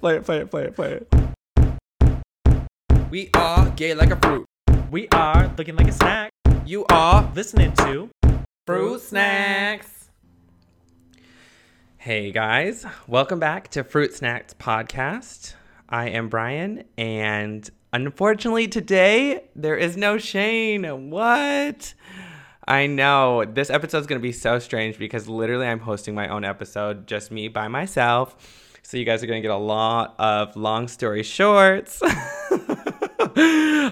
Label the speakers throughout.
Speaker 1: play it, play it, play it, play it.
Speaker 2: We are gay like a fruit.
Speaker 1: We are looking like a snack.
Speaker 2: You are
Speaker 1: Listening to
Speaker 2: fruit snacks. Hey guys, welcome back to Fruit Snacks Podcast. I am Brian, and unfortunately today there is no Shane. What? I know this episode is going to be so strange because literally I'm hosting my own episode, just me by myself. So you guys are going to get a lot of long story shorts.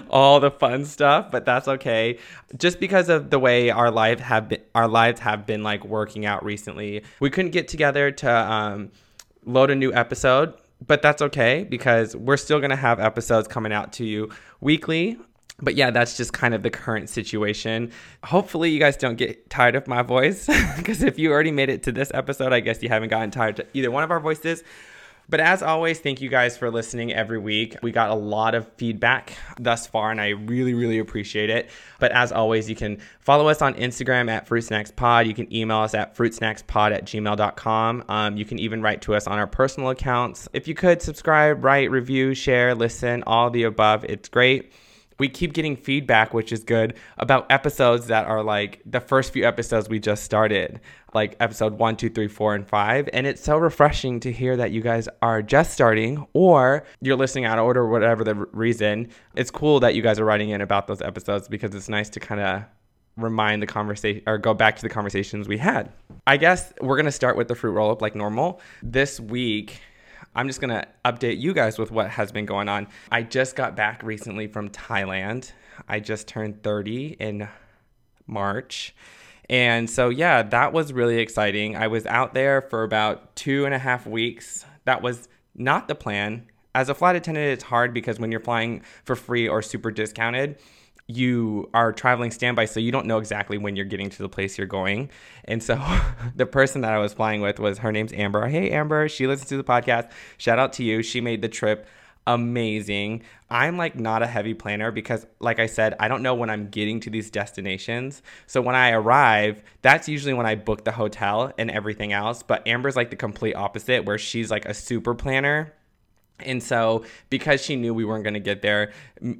Speaker 2: all the fun stuff, but that's okay. Just because of the way our life have been, our lives have been like working out recently, we couldn't get together to um, load a new episode. But that's okay because we're still gonna have episodes coming out to you weekly. But yeah, that's just kind of the current situation. Hopefully, you guys don't get tired of my voice because if you already made it to this episode, I guess you haven't gotten tired to either one of our voices. But as always, thank you guys for listening every week. We got a lot of feedback thus far, and I really, really appreciate it. But as always, you can follow us on Instagram at Fruit Snacks Pod. You can email us at fruitsnackspod at gmail.com. Um, you can even write to us on our personal accounts. If you could subscribe, write, review, share, listen, all the above, it's great we keep getting feedback, which is good, about episodes that are like the first few episodes we just started, like episode one, two, three, four, and five. And it's so refreshing to hear that you guys are just starting or you're listening out of order, whatever the reason. It's cool that you guys are writing in about those episodes because it's nice to kind of remind the conversation or go back to the conversations we had. I guess we're going to start with the fruit roll up like normal. This week, I'm just going to update you guys with what has been going on. I just got back recently from Thailand. I just turned 30 in March. And so, yeah, that was really exciting. I was out there for about two and a half weeks. That was not the plan. As a flight attendant, it's hard because when you're flying for free or super discounted, you are traveling standby, so you don't know exactly when you're getting to the place you're going. And so the person that I was flying with was her name's Amber. Hey, Amber, she listens to the podcast. Shout out to you. She made the trip amazing. I'm like not a heavy planner because, like I said, I don't know when I'm getting to these destinations. So when I arrive, that's usually when I book the hotel and everything else. But Amber's like the complete opposite, where she's like a super planner and so, because she knew we weren't going to get there,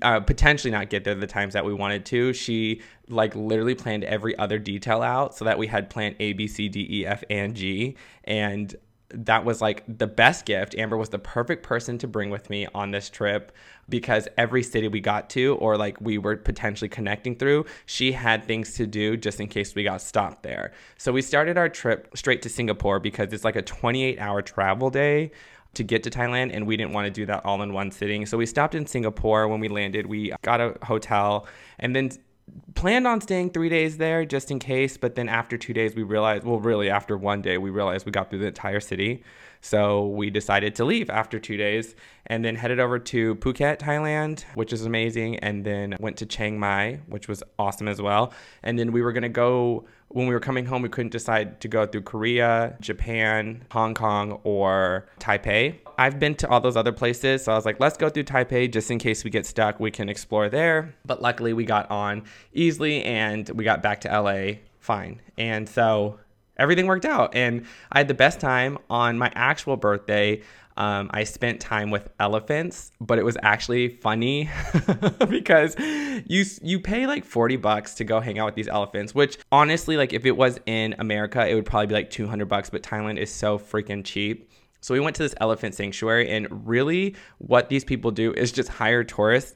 Speaker 2: uh, potentially not get there the times that we wanted to, she like literally planned every other detail out so that we had plan A, B, C, D, E, F, and G. And that was like the best gift. Amber was the perfect person to bring with me on this trip because every city we got to or like we were potentially connecting through, she had things to do just in case we got stopped there. So we started our trip straight to Singapore because it's like a 28 hour travel day to get to Thailand, and we didn't want to do that all in one sitting. So we stopped in Singapore. When we landed, we got a hotel and then planned on staying three days there just in case. But then after two days, we realized, well, really, after one day, we realized we got through the entire city. So we decided to leave after two days and then headed over to Phuket, Thailand, which is amazing. And then went to Chiang Mai, which was awesome as well. And then we were going to go, when we were coming home, we couldn't decide to go through Korea, Japan, Hong Kong, or Taipei. I've been to all those other places. So I was like, let's go through Taipei just in case we get stuck. We can explore there. But luckily, we got on easily and we got back to LA fine. And so everything worked out. And I had the best time on my actual birthday. Um, I spent time with elephants, but it was actually funny because you you pay like 40 bucks to go hang out with these elephants, which honestly, like if it was in America, it would probably be like 200 bucks, but Thailand is so freaking cheap. So we went to this elephant sanctuary, and really, what these people do is just hire tourists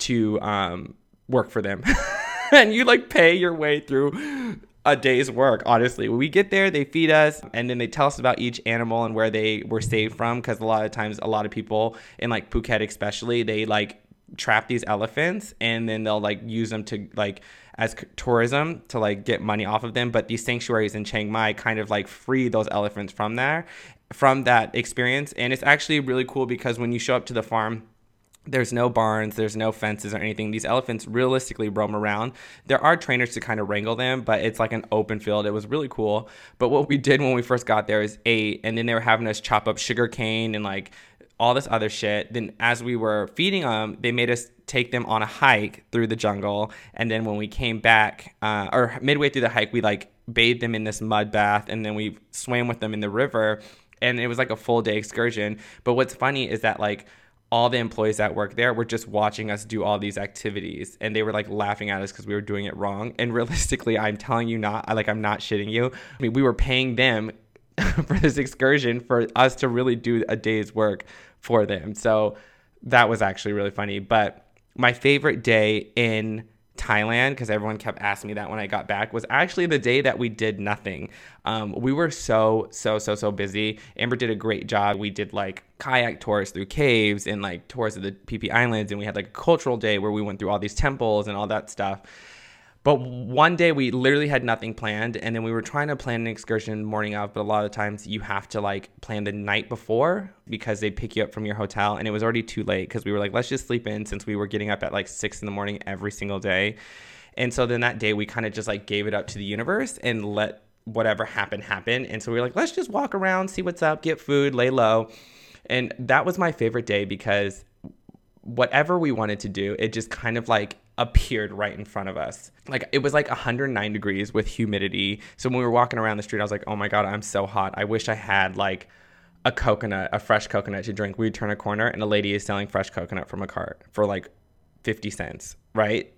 Speaker 2: to um, work for them. and you like pay your way through a day's work, honestly. When we get there, they feed us and then they tell us about each animal and where they were saved from. Because a lot of times, a lot of people in like Phuket, especially, they like trap these elephants and then they'll like use them to like as tourism to like get money off of them. But these sanctuaries in Chiang Mai kind of like free those elephants from there, from that experience. And it's actually really cool because when you show up to the farm, there's no barns, there's no fences or anything. These elephants realistically roam around. There are trainers to kind of wrangle them, but it's like an open field. It was really cool. But what we did when we first got there is ate, and then they were having us chop up sugar cane and like all this other shit. Then as we were feeding them, they made us take them on a hike through the jungle. And then when we came back, uh, or midway through the hike, we like bathed them in this mud bath, and then we swam with them in the river and it was like a full day excursion. But what's funny is that like all the employees that work there were just watching us do all these activities and they were like laughing at us because we were doing it wrong. And realistically i'm telling you not I, like i'm not shitting you. I mean we were paying them for this excursion for us to really do a day's work for them. So that was actually really funny. But my favorite day in Thailand, because everyone kept asking me that when I got back, was actually the day that we did nothing. Um, we were so, so, so, so busy. Amber did a great job. We did like kayak tours through caves and like tours of the Phi Islands, and we had like a cultural day where we went through all these temples and all that stuff. But one day we literally had nothing planned, and then we were trying to plan an excursion morning of. But a lot of times you have to like plan the night before because they pick you up from your hotel, and it was already too late because we were like, let's just sleep in since we were getting up at like six in the morning every single day. And so then that day we kind of just like gave it up to the universe and let whatever happened happen. And so we were like, let's just walk around, see what's up, get food, lay low. And that was my favorite day because whatever we wanted to do, it just kind of like appeared right in front of us. Like it was like 109 degrees with humidity. So when we were walking around the street, I was like, oh my God, I'm so hot. I wish I had like a coconut, a fresh coconut to drink. We'd turn a corner and a lady is selling fresh coconut from a cart for like 50 cents, right?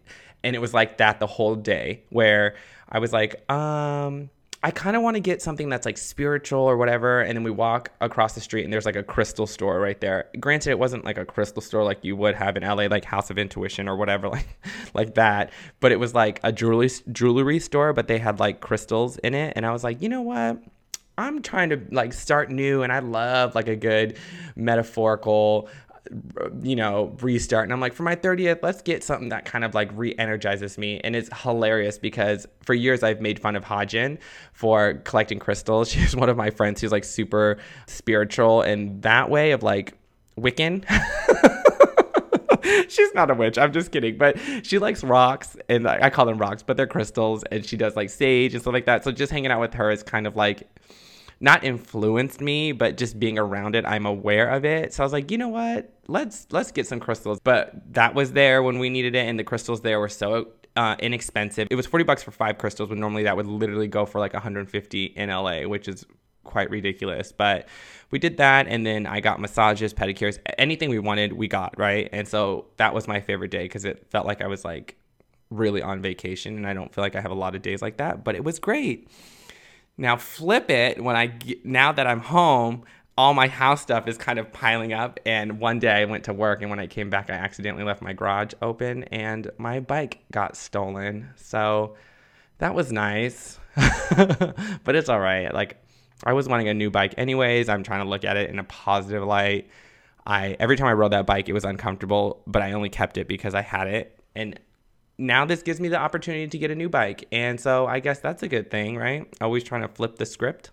Speaker 2: And it was like that the whole day where I was like, um, I kind of want to get something that's like spiritual or whatever. And then we walk across the street and there's like a crystal store right there. Granted, it wasn't like a crystal store like you would have in LA, like House of Intuition or whatever, like like that. But it was like a jewelry jewelry store, but they had like crystals in it. And I was like, you know what? I'm trying to like start new and I love like a good metaphorical you know, restart. And I'm like, for my 30th, let's get something that kind of like re energizes me. And it's hilarious because for years I've made fun of Hajin for collecting crystals. She's one of my friends who's like super spiritual and that way of like Wiccan. She's not a witch. I'm just kidding. But she likes rocks, and I call them rocks, but they're crystals. And she does like sage and stuff like that. So just hanging out with her is kind of like not influenced me, but just being around it, I'm aware of it. So I was like, you know what? Let's let's get some crystals. But that was there when we needed it, and the crystals there were so uh, inexpensive. It was 40 bucks for five crystals, when normally that would literally go for like 150 in LA, which is quite ridiculous. But we did that, and then I got massages, pedicures, anything we wanted, we got right. And so that was my favorite day because it felt like I was like really on vacation, and I don't feel like I have a lot of days like that. But it was great. Now flip it when I get, now that I'm home, all my house stuff is kind of piling up. And one day I went to work, and when I came back, I accidentally left my garage open, and my bike got stolen. So that was nice, but it's all right. Like I was wanting a new bike anyways. I'm trying to look at it in a positive light. I every time I rode that bike, it was uncomfortable, but I only kept it because I had it, and now this gives me the opportunity to get a new bike. And so I guess that's a good thing, right? Always trying to flip the script.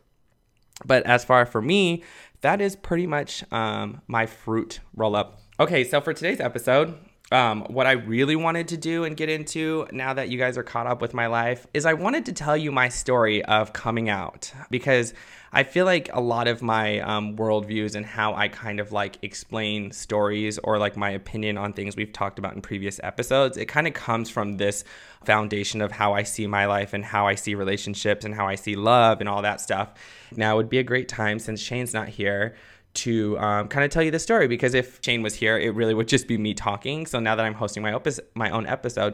Speaker 2: But as far for me, that is pretty much um, my fruit roll up. Okay, so for today's episode, um, what I really wanted to do and get into now that you guys are caught up with my life is I wanted to tell you my story of coming out because I feel like a lot of my um, worldviews and how I kind of like explain stories or like my opinion on things we've talked about in previous episodes, it kind of comes from this foundation of how I see my life and how I see relationships and how I see love and all that stuff. Now would be a great time since Shane's not here to um, kind of tell you the story because if Shane was here, it really would just be me talking. So now that I'm hosting my, my own episode,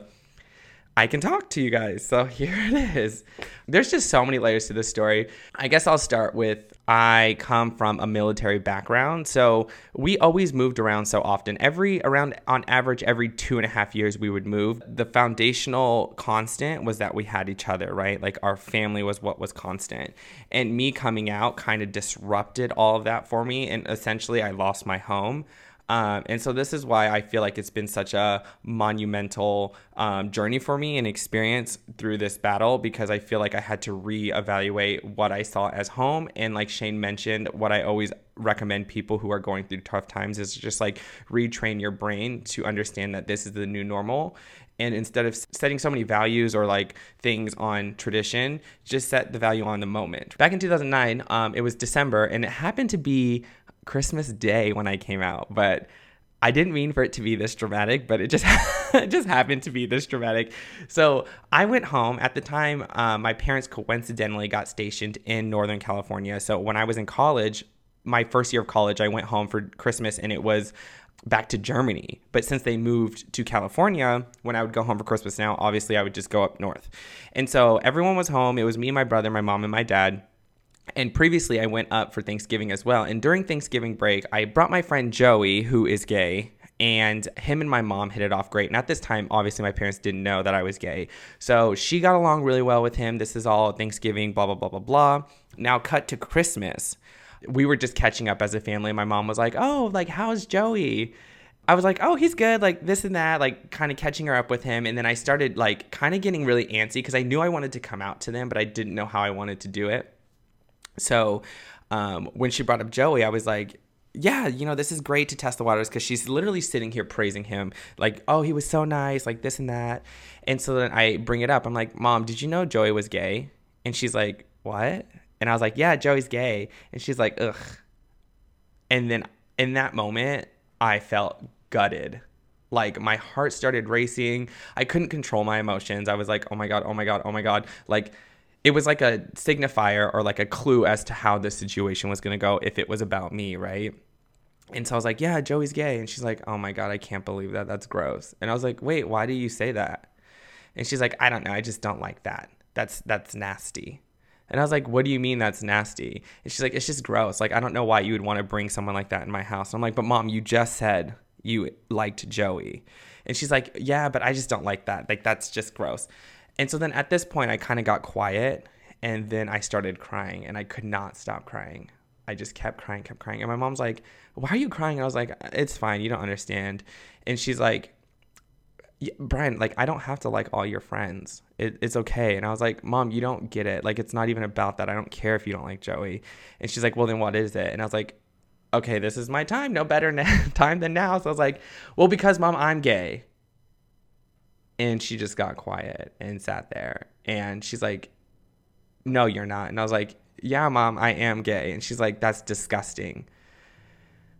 Speaker 2: I can talk to you guys. So here it is. There's just so many layers to this story. I guess I'll start with I come from a military background. So we always moved around so often. Every around on average, every two and a half years we would move. The foundational constant was that we had each other, right? Like our family was what was constant. And me coming out kind of disrupted all of that for me. And essentially I lost my home. Um, and so this is why I feel like it's been such a monumental um, journey for me and experience through this battle because I feel like I had to reevaluate what I saw as home. And like Shane mentioned, what I always recommend people who are going through tough times is just like retrain your brain to understand that this is the new normal and instead of setting so many values or like things on tradition just set the value on the moment back in 2009 um, it was december and it happened to be Christmas Day when I came out, but I didn't mean for it to be this dramatic, but it just it just happened to be this dramatic. So I went home at the time. Uh, my parents coincidentally got stationed in Northern California. So when I was in college, my first year of college, I went home for Christmas and it was back to Germany. But since they moved to California, when I would go home for Christmas now, obviously I would just go up north. And so everyone was home. It was me, and my brother, my mom, and my dad. And previously, I went up for Thanksgiving as well. And during Thanksgiving break, I brought my friend Joey, who is gay, and him and my mom hit it off great. And at this time, obviously, my parents didn't know that I was gay. So she got along really well with him. This is all Thanksgiving, blah, blah, blah, blah, blah. Now, cut to Christmas. We were just catching up as a family. And my mom was like, Oh, like, how's Joey? I was like, oh, he's good, like this and that, like kind of catching her up with him. And then I started like kind of getting really antsy because I knew I wanted to come out to them, but I didn't know how I wanted to do it. So um, when she brought up Joey, I was like, yeah, you know, this is great to test the waters because she's literally sitting here praising him, like, oh, he was so nice, like this and that. And so then I bring it up. I'm like, Mom, did you know Joey was gay? And she's like, What? And I was like, Yeah, Joey's gay. And she's like, Ugh. And then in that moment, I felt gutted. Like my heart started racing. I couldn't control my emotions. I was like, oh my God, oh my God, oh my God. Like it was like a signifier or like a clue as to how this situation was going to go if it was about me, right? And so I was like, yeah, Joey's gay. And she's like, oh my God, I can't believe that. That's gross. And I was like, wait, why do you say that? And she's like, I don't know. I just don't like that. That's that's nasty. And I was like, what do you mean that's nasty? And she's like, it's just gross. Like, I don't know why you would want to bring someone like that in my house. And I'm like, but mom, you just said you liked Joey. And she's like, yeah, but I just don't like that. Like, that's just gross. And so then at this point, I kind of got quiet and then I started crying and I could not stop crying. I just kept crying, kept crying. And my mom's like, why are you crying? I was like, it's fine. You don't understand. And she's like, Brian, like, I don't have to like all your friends. It, it's okay. And I was like, Mom, you don't get it. Like, it's not even about that. I don't care if you don't like Joey. And she's like, Well, then what is it? And I was like, Okay, this is my time. No better time than now. So I was like, Well, because mom, I'm gay. And she just got quiet and sat there. And she's like, No, you're not. And I was like, Yeah, mom, I am gay. And she's like, That's disgusting.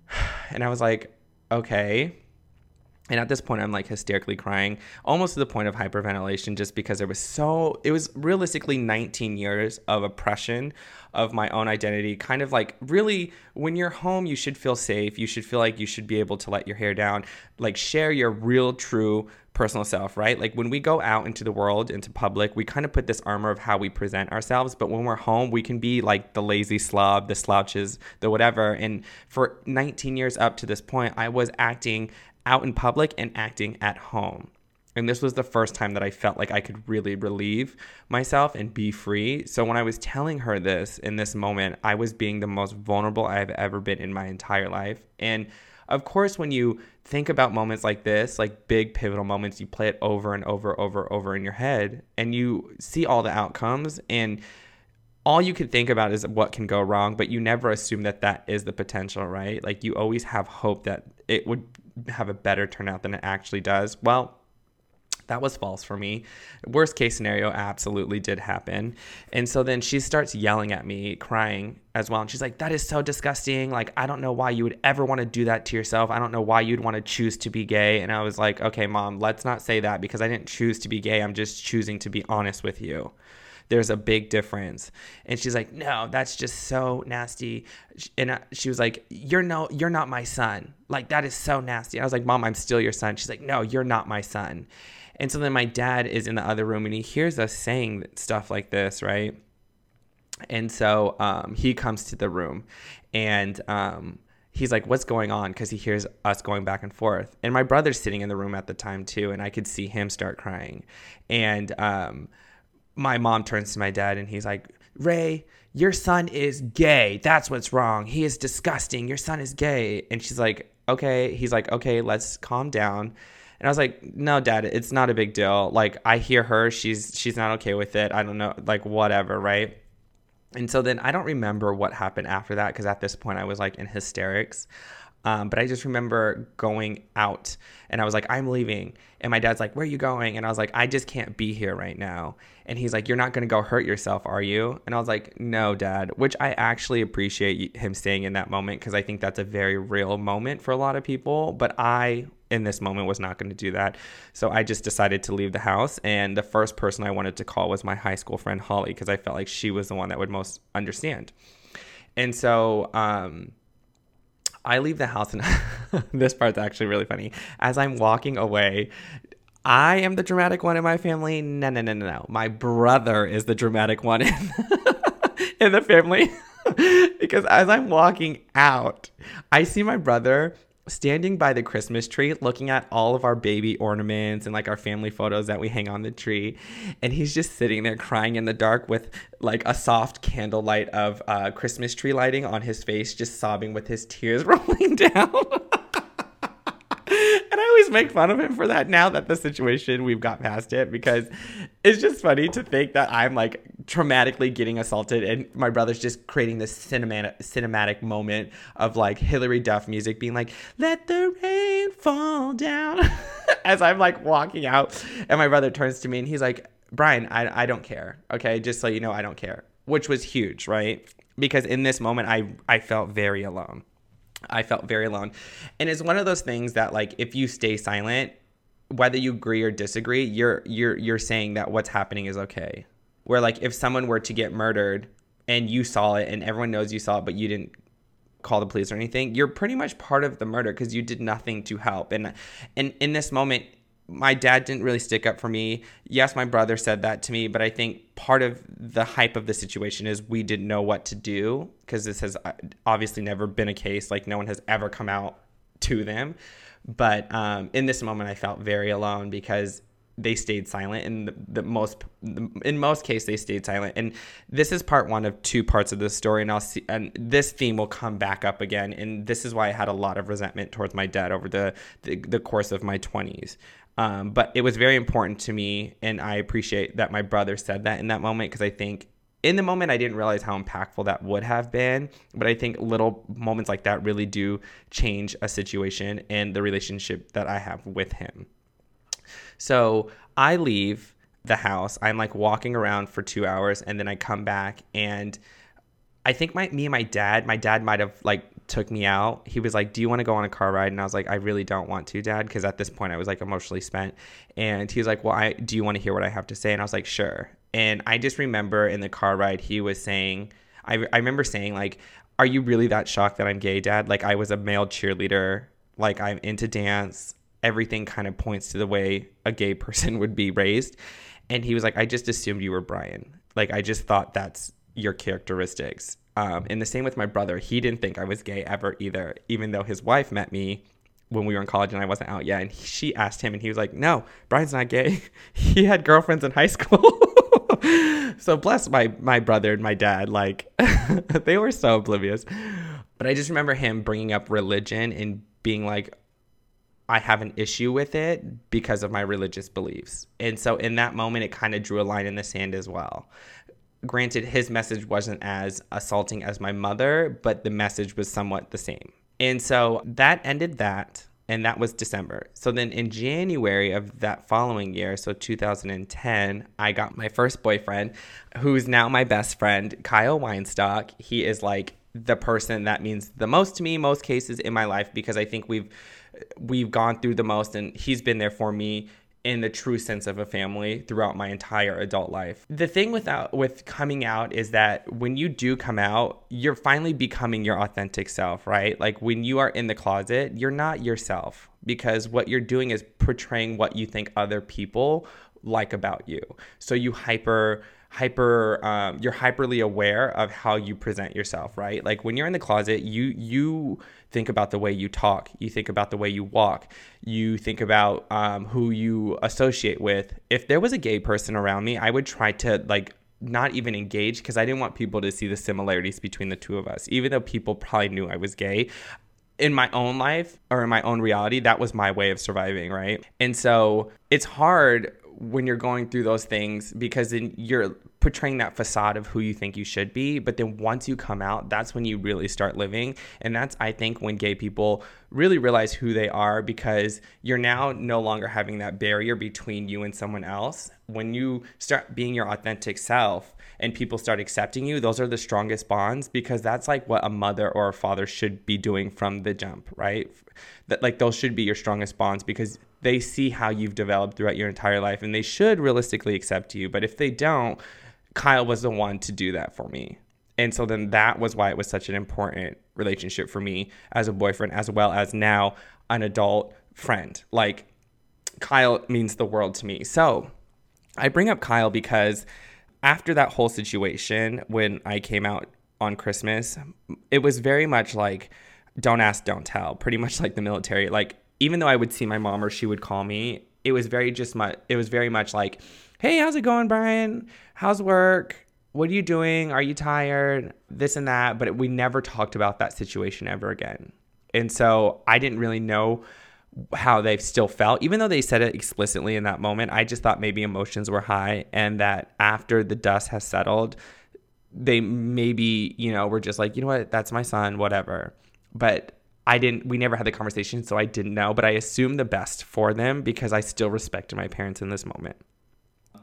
Speaker 2: And I was like, Okay and at this point i'm like hysterically crying almost to the point of hyperventilation just because there was so it was realistically 19 years of oppression of my own identity kind of like really when you're home you should feel safe you should feel like you should be able to let your hair down like share your real true personal self right like when we go out into the world into public we kind of put this armor of how we present ourselves but when we're home we can be like the lazy slob the slouches the whatever and for 19 years up to this point i was acting out in public and acting at home. And this was the first time that I felt like I could really relieve myself and be free. So when I was telling her this in this moment, I was being the most vulnerable I've ever been in my entire life. And of course, when you think about moments like this, like big pivotal moments, you play it over and over, over, over in your head and you see all the outcomes and all you can think about is what can go wrong, but you never assume that that is the potential, right? Like you always have hope that it would have a better turnout than it actually does. Well, that was false for me. Worst case scenario absolutely did happen. And so then she starts yelling at me, crying as well. And she's like, That is so disgusting. Like, I don't know why you would ever want to do that to yourself. I don't know why you'd want to choose to be gay. And I was like, Okay, mom, let's not say that because I didn't choose to be gay. I'm just choosing to be honest with you there's a big difference and she's like no that's just so nasty and she was like you're no you're not my son like that is so nasty and i was like mom i'm still your son she's like no you're not my son and so then my dad is in the other room and he hears us saying stuff like this right and so um, he comes to the room and um, he's like, What's going on? Because he hears us going back and forth. And my brother's sitting in the room at the time, too. And I could see him start crying. And um, my mom turns to my dad and he's like, Ray, your son is gay. That's what's wrong. He is disgusting. Your son is gay. And she's like, okay. He's like, okay, let's calm down. And I was like, no, dad, it's not a big deal. Like, I hear her. She's she's not okay with it. I don't know, like whatever, right? And so then I don't remember what happened after that because at this point I was like in hysterics. Um, but I just remember going out and I was like, I'm leaving. And my dad's like, Where are you going? And I was like, I just can't be here right now. And he's like, You're not going to go hurt yourself, are you? And I was like, No, dad, which I actually appreciate him staying in that moment because I think that's a very real moment for a lot of people. But I, in this moment, was not going to do that. So I just decided to leave the house. And the first person I wanted to call was my high school friend, Holly, because I felt like she was the one that would most understand. And so um, I leave the house, and this part's actually really funny. As I'm walking away, I am the dramatic one in my family. No, no, no, no, no. My brother is the dramatic one in, in the family. because as I'm walking out, I see my brother standing by the Christmas tree looking at all of our baby ornaments and like our family photos that we hang on the tree. And he's just sitting there crying in the dark with like a soft candlelight of uh, Christmas tree lighting on his face, just sobbing with his tears rolling down. Make fun of him for that now that the situation we've got past it because it's just funny to think that I'm like traumatically getting assaulted and my brother's just creating this cinematic cinematic moment of like Hilary Duff music being like let the rain fall down as I'm like walking out and my brother turns to me and he's like Brian I, I don't care okay? Just so you know I don't care which was huge right? Because in this moment I I felt very alone I felt very alone. And it's one of those things that like if you stay silent, whether you agree or disagree, you're you're you're saying that what's happening is okay. Where like if someone were to get murdered and you saw it and everyone knows you saw it but you didn't call the police or anything, you're pretty much part of the murder because you did nothing to help. And and in this moment, my dad didn't really stick up for me. Yes, my brother said that to me, but I think part of the hype of the situation is we didn't know what to do because this has uh, obviously never been a case. Like no one has ever come out to them. But um, in this moment, I felt very alone because they stayed silent in the, the most in most cases they stayed silent and this is part one of two parts of the story and i'll see and this theme will come back up again and this is why i had a lot of resentment towards my dad over the the, the course of my 20s um, but it was very important to me, and I appreciate that my brother said that in that moment because I think in the moment I didn't realize how impactful that would have been. But I think little moments like that really do change a situation and the relationship that I have with him. So I leave the house. I'm like walking around for two hours, and then I come back and. I think my me and my dad, my dad might have like took me out. He was like, "Do you want to go on a car ride?" And I was like, "I really don't want to, Dad," because at this point I was like emotionally spent. And he was like, "Well, I do you want to hear what I have to say?" And I was like, "Sure." And I just remember in the car ride he was saying, I I remember saying like, "Are you really that shocked that I'm gay, Dad? Like I was a male cheerleader. Like I'm into dance. Everything kind of points to the way a gay person would be raised." And he was like, "I just assumed you were Brian. Like I just thought that's." your characteristics um, and the same with my brother. He didn't think I was gay ever either, even though his wife met me when we were in college and I wasn't out yet. And she asked him, and he was like, "No, Brian's not gay. he had girlfriends in high school." so bless my my brother and my dad. Like they were so oblivious. But I just remember him bringing up religion and being like, I have an issue with it because of my religious beliefs. And so in that moment, it kind of drew a line in the sand as well granted, his message wasn't as assaulting as my mother, but the message was somewhat the same. And so that ended that, and that was December. So then in January of that following year, so 2010, I got my first boyfriend, who's now my best friend, Kyle Weinstock. He is like the person that means the most to me most cases in my life because I think we've we've gone through the most and he's been there for me in the true sense of a family throughout my entire adult life. The thing without uh, with coming out is that when you do come out, you're finally becoming your authentic self, right? Like when you are in the closet, you're not yourself because what you're doing is portraying what you think other people like about you. So you hyper hyper um, you're hyperly aware of how you present yourself right? Like when you're in the closet you you think about the way you talk you think about the way you walk you think about um, who you associate with. If there was a gay person around me i would try to like not even engage because i didn't want people to see the similarities between the two of us. Even though people probably knew i was gay in my own life or in my own reality, that was my way of surviving, right? And so it's hard when you're going through those things because then you're portraying that facade of who you think you should be. But then once you come out that's when you really start living. And that's i think when gay people really realize who they are because you're now no longer having that barrier between you and someone else. When you start being your authentic self and people start accepting you those are the strongest bonds because that's like what a mother or a father should be doing from the jump right? That like those should be your strongest bonds because they see how you've developed throughout your entire life and they should realistically accept you. But if they don't, Kyle was the one to do that for me. And so then that was why it was such an important relationship for me as a boyfriend, as well as now an adult friend. Like, Kyle means the world to me. So I bring up Kyle because after that whole situation, when I came out on Christmas, it was very much like, don't ask, don't tell, pretty much like the military. Like, even though I would see my mom or she would call me, it was very just much, it was very much like, hey, how's it going, Brian? How's work? What are you doing? Are you tired? This and that. But we never talked about that situation ever again. And so I didn't really know how they still felt, even though they said it explicitly in that moment. I just thought maybe emotions were high and that after the dust has settled, they maybe, you know, were just like, you know what, that's my son, whatever. But I didn't, we never had the conversation, so I didn't know. But I assumed the best for them because I still respected my parents in this moment.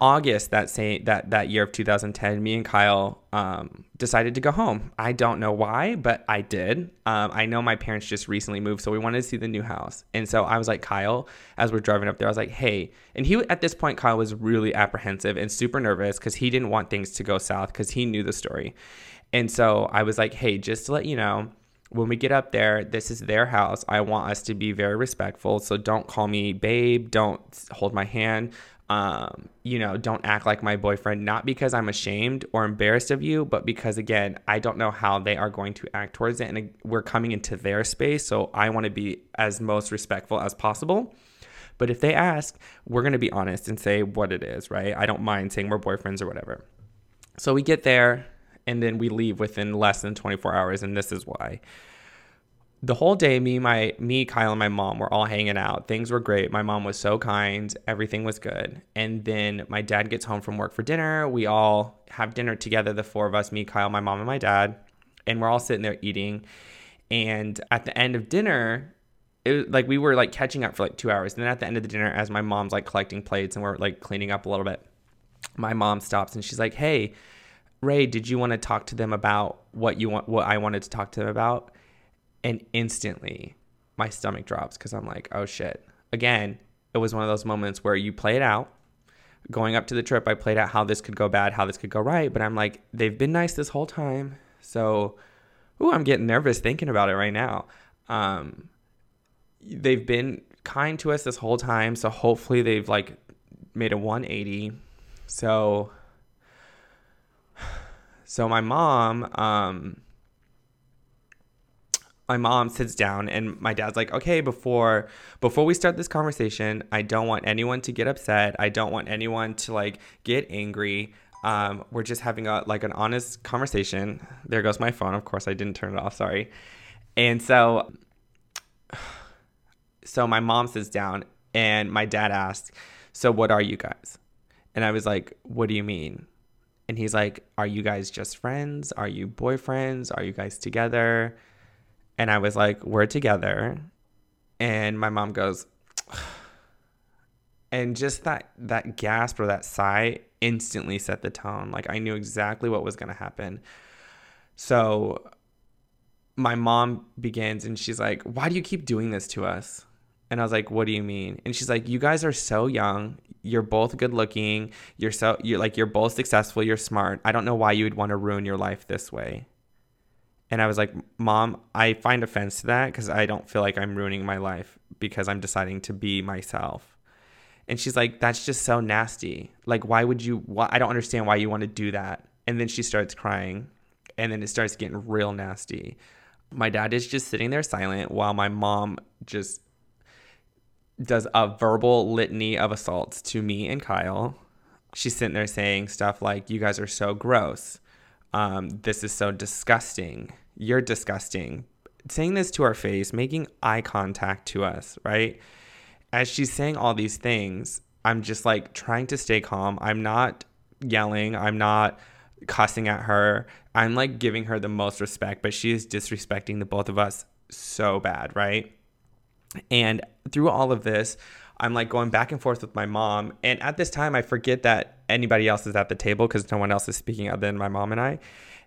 Speaker 2: August that same that that year of 2010, me and Kyle um, decided to go home. I don't know why, but I did. Um, I know my parents just recently moved, so we wanted to see the new house, and so I was like, Kyle, as we're driving up there, I was like, hey, and he at this point, Kyle was really apprehensive and super nervous because he didn't want things to go south because he knew the story, and so I was like, hey, just to let you know. When we get up there, this is their house. I want us to be very respectful. So don't call me babe. Don't hold my hand um, you know, don't act like my boyfriend, not because I'm ashamed or embarrassed of you, but because, again, I don't know how they are going to act towards it. And we're coming into their space. So I want to be as most respectful as possible. But if they ask, we're going to be honest and say what it is, right? I don't mind saying we're boyfriends or whatever. So we get there and then we leave within less than 24 hours. And this is why. The whole day me my me kyle and my mom were all hanging out. Things were great. My mom was so kind. Everything was good. And then my dad gets home from work for dinner. We all have dinner together the four of us me kyle my mom and my dad. And we're all sitting there eating. And at the end of dinner it was like we were like catching up for like two hours. And then at the end of the dinner as my mom's like collecting plates and we're like cleaning up a little bit my mom stops and she's like hey ray did you want to talk to them about what you want what i wanted to talk to them about and instantly my stomach drops because I'm like, oh shit. Again, it was one of those moments where you play it out. Going up to the trip, I played out how this could go bad, how this could go right, but I'm like, they've been nice this whole time. So, ooh, I'm getting nervous thinking about it right now. Um, they've been kind to us this whole time, so hopefully they've like made a 180. So, so my mom, um, my mom sits down and my dad's like okay before before we start this conversation i don't want anyone to get upset. I don't want anyone to like get angry. Um, we're just having a like an honest conversation. There goes my phone. Of course i didn't turn it off. Sorry. And so so my mom sits down and my dad asks, so what are you guys? And i was like what do you mean and he's like are you guys just friends are you boyfriends are you guys together and I was like, we're together. And my mom goes, and just that that gasp or that sigh instantly set the tone. Like I knew exactly what was to happen. So my mom begins and she's like, "Why do you keep doing this to us?" And I was like, "What do you mean?" And she's like, "You guys are so young. You're both good looking. You're so you're like you're both successful. You're smart. I don't know why you would want to ruin your life this way." And I was like, Mom, I find offense to that because I don't feel like I'm ruining my life because I'm deciding to be myself. And she's like, That's just so nasty. Like, why would you? Why, I don't understand why you want to do that. And then she starts crying. And then it starts getting real nasty. My dad is just sitting there silent while my mom just does a verbal litany of assaults to me and Kyle. She's sitting there saying stuff like, You guys are so gross um, this is so disgusting. You're disgusting. Saying this to our face, making eye contact to us, right? As she's saying all these things, I'm just like trying to stay calm. I'm not yelling. I'm not cussing at her. I'm like giving her the most respect, but she is disrespecting the both of us so bad, right? And through all of this, I'm like going back and forth with my mom. And at this time, I forget that anybody else is at the table because no one else is speaking other than my mom and I.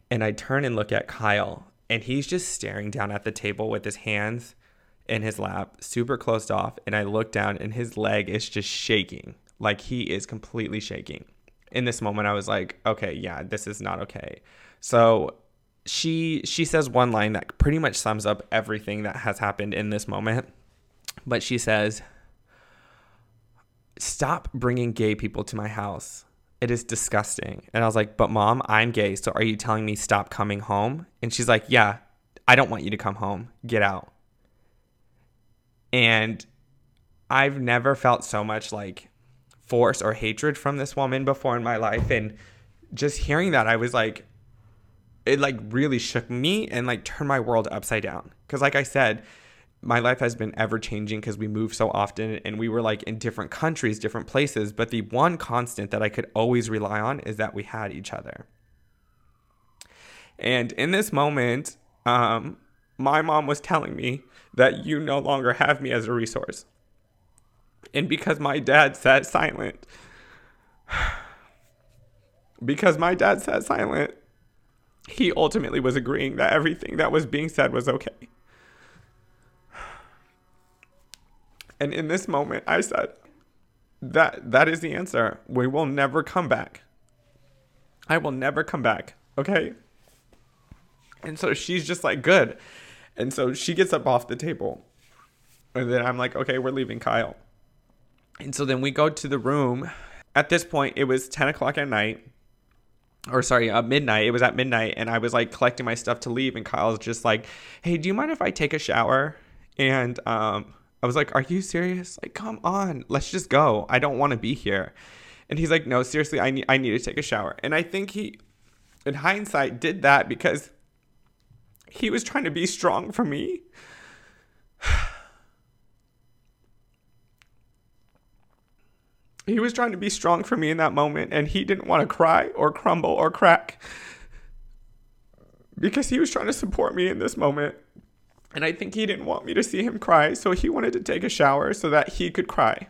Speaker 2: And I turn and look at Kyle, and he's just staring down at the table with his hands in his lap, super closed off. And I look down, and his leg is just shaking. Like he is completely shaking. In this moment, I was like, okay, yeah, this is not okay. So she she says one line that pretty much sums up everything that has happened in this moment. But she says, "Stop bringing gay people to my house. It is disgusting." And I was like, "But mom, I'm gay, so are you telling me stop coming home?" And she's like, "Yeah, I don't want you to come home. Get out." And I've never felt so much like force or hatred from this woman before in my life and just hearing that I was like it like really shook me and like turned my world upside down cuz like I said my life has been ever changing because we move so often and we were like in different countries, different places, but the one constant that I could always rely on is that we had each other. And in this moment, um, my mom was telling me that you no longer have me as a resource. And because my dad sat silent, because my dad sat silent, he ultimately was agreeing that everything that was being said was okay. And in this moment, I said, that that is the answer. We will never come back. I will never come back. Okay? And so she's just like, good. And so she gets up off the table. And then I'm like, okay, we're leaving Kyle. And so then we go to the room. At this point, it was 10 o'clock at night. Or sorry, uh, midnight. It was at midnight. And I was like collecting my stuff to leave. And Kyle's just like, hey, do you mind if I take a shower? And um, I was like, are you serious? Like, come on. Let's just go. I don't want to be here. And he's like, no, seriously, I need, I need to take a shower. And I think he, in hindsight, did that because he was trying to be strong for me. he was trying to be strong for me in that moment, and he didn't want to cry or crumble or crack because he was trying to support me in this moment. And I think he didn't want me to see him cry, so he wanted to take a shower so that he could cry.